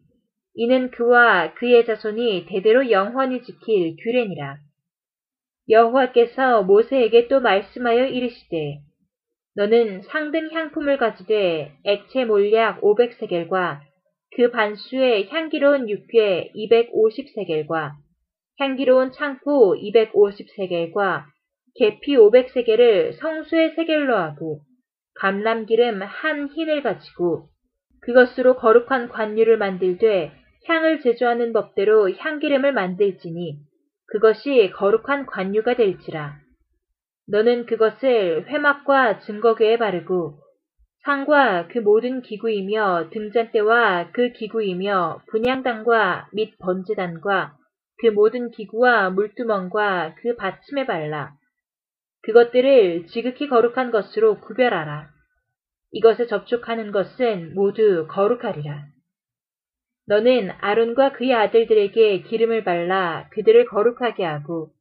B: 이는 그와 그의 자손이 대대로 영원히 지킬 규례니라. 여호와께서 모세에게 또 말씀하여 이르시되 너는 상등 향품을 가지되 액체 몰약 500세겔과 그 반수의 향기로운 육괴 250세겔과 향기로운 창포 250세겔과 계피 500세겔을 성수의 세겔로 하고 감람기름 한 흰을 가지고
C: 그것으로 거룩한 관유를 만들되 향을 제조하는 법대로 향기름을 만들지니 그것이 거룩한 관유가 될지라. 너는 그것을 회막과 증거궤에 바르고 상과 그 모든 기구이며 등잔대와 그 기구이며 분향단과 및 번제단과 그 모든 기구와 물두멍과 그 받침에 발라. 그것들을 지극히 거룩한 것으로 구별하라. 이것에 접촉하는 것은 모두 거룩하리라. 너는 아론과 그의 아들들에게 기름을 발라 그들을 거룩하게 하고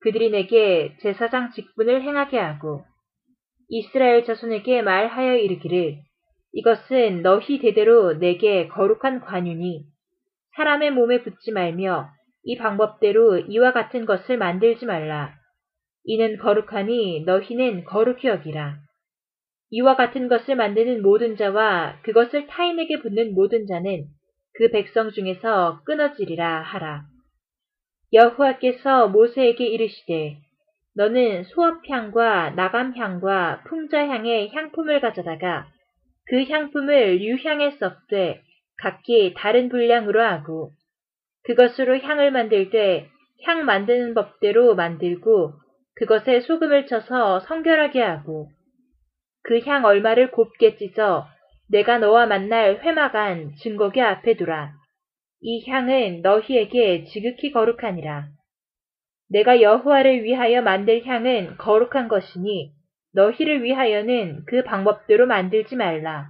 C: 그들이 내게 제사장 직분을 행하게 하고 이스라엘 자손에게 말하여 이르기를 이것은 너희 대대로 내게 거룩한 관윤이 사람의 몸에 붙지 말며 이 방법대로 이와 같은 것을 만들지 말라. 이는 거룩하니 너희는 거룩히 여기라. 이와 같은 것을 만드는 모든 자와 그것을 타인에게 붙는 모든 자는 그 백성 중에서 끊어지리라 하라. 여호와께서 모세에게 이르시되 너는 소합향과 나감향과 풍자향의 향품을 가져다가 그 향품을 유향에 썩되 각기 다른 분량으로 하고 그것으로 향을 만들 때 향 만드는 법대로 만들고 그것에 소금을 쳐서 성결하게 하고 그 향 얼마를 곱게 찢어 내가 너와 만날 회막안 증거계 앞에 두라. 이 향은 너희에게 지극히 거룩하니라. 내가 여호와를 위하여 만들 향은 거룩한 것이니 너희를 위하여는 그 방법대로 만들지 말라.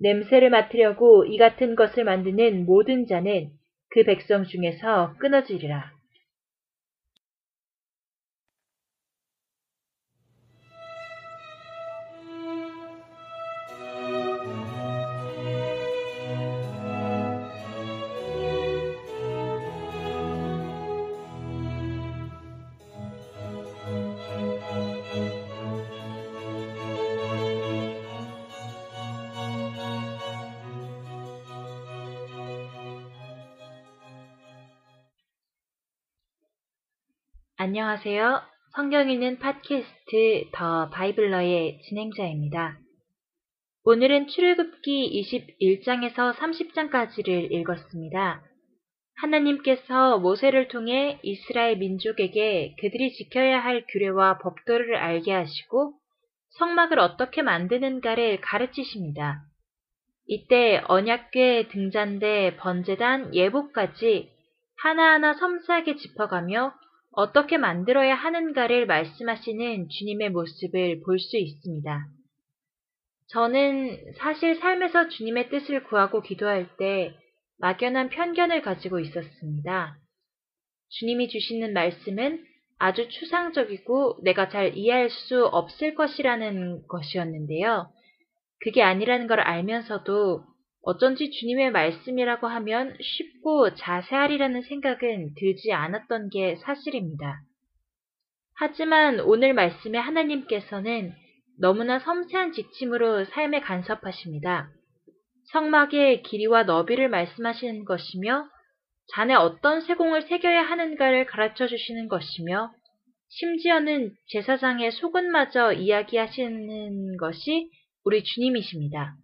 C: 냄새를 맡으려고 이 같은 것을 만드는 모든 자는 그 백성 중에서 끊어지리라.
B: 안녕하세요. 성경 읽는 팟캐스트 더 바이블러의 진행자입니다. 오늘은 출애굽기 21장에서 30장까지를 읽었습니다. 하나님께서 모세를 통해 이스라엘 민족에게 그들이 지켜야 할 규례와 법도를 알게 하시고 성막을 어떻게 만드는가를 가르치십니다. 이때 언약궤 등잔대 번제단 예복까지 하나하나 섬세하게 짚어가며 어떻게 만들어야 하는가를 말씀하시는 주님의 모습을 볼 수 있습니다. 저는 사실 삶에서 주님의 뜻을 구하고 기도할 때 막연한 편견을 가지고 있었습니다. 주님이 주시는 말씀은 아주 추상적이고 내가 잘 이해할 수 없을 것이라는 것이었는데요. 그게 아니라는 걸 알면서도 어쩐지 주님의 말씀이라고 하면 쉽고 자세하리라는 생각은 들지 않았던 게 사실입니다. 하지만 오늘 말씀의 하나님께서는 너무나 섬세한 지침으로 삶에 간섭하십니다. 성막의 길이와 너비를 말씀하시는 것이며 잔에 어떤 세공을 새겨야 하는가를 가르쳐 주시는 것이며 심지어는 제사장의 속은마저 이야기하시는 것이 우리 주님이십니다.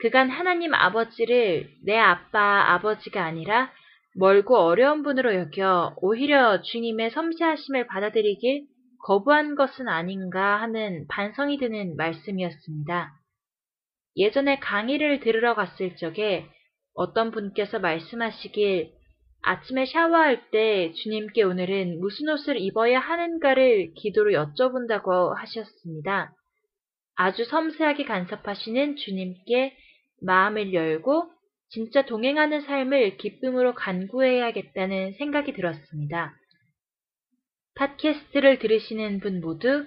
B: 그간 하나님 아버지를 내 아빠 아버지가 아니라 멀고 어려운 분으로 여겨 오히려 주님의 섬세하심을 받아들이길 거부한 것은 아닌가 하는 반성이 드는 말씀이었습니다. 예전에 강의를 들으러 갔을 적에 어떤 분께서 말씀하시길 아침에 샤워할 때 주님께 오늘은 무슨 옷을 입어야 하는가를 기도로 여쭤본다고 하셨습니다. 아주 섬세하게 간섭하시는 주님께 마음을 열고 진짜 동행하는 삶을 기쁨으로 간구해야겠다는 생각이 들었습니다. 팟캐스트를 들으시는 분 모두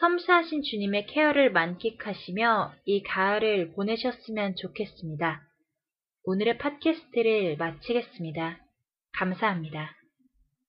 B: 섬세하신 주님의 케어를 만끽하시며 이 가을을 보내셨으면 좋겠습니다. 오늘의 팟캐스트를 마치겠습니다. 감사합니다.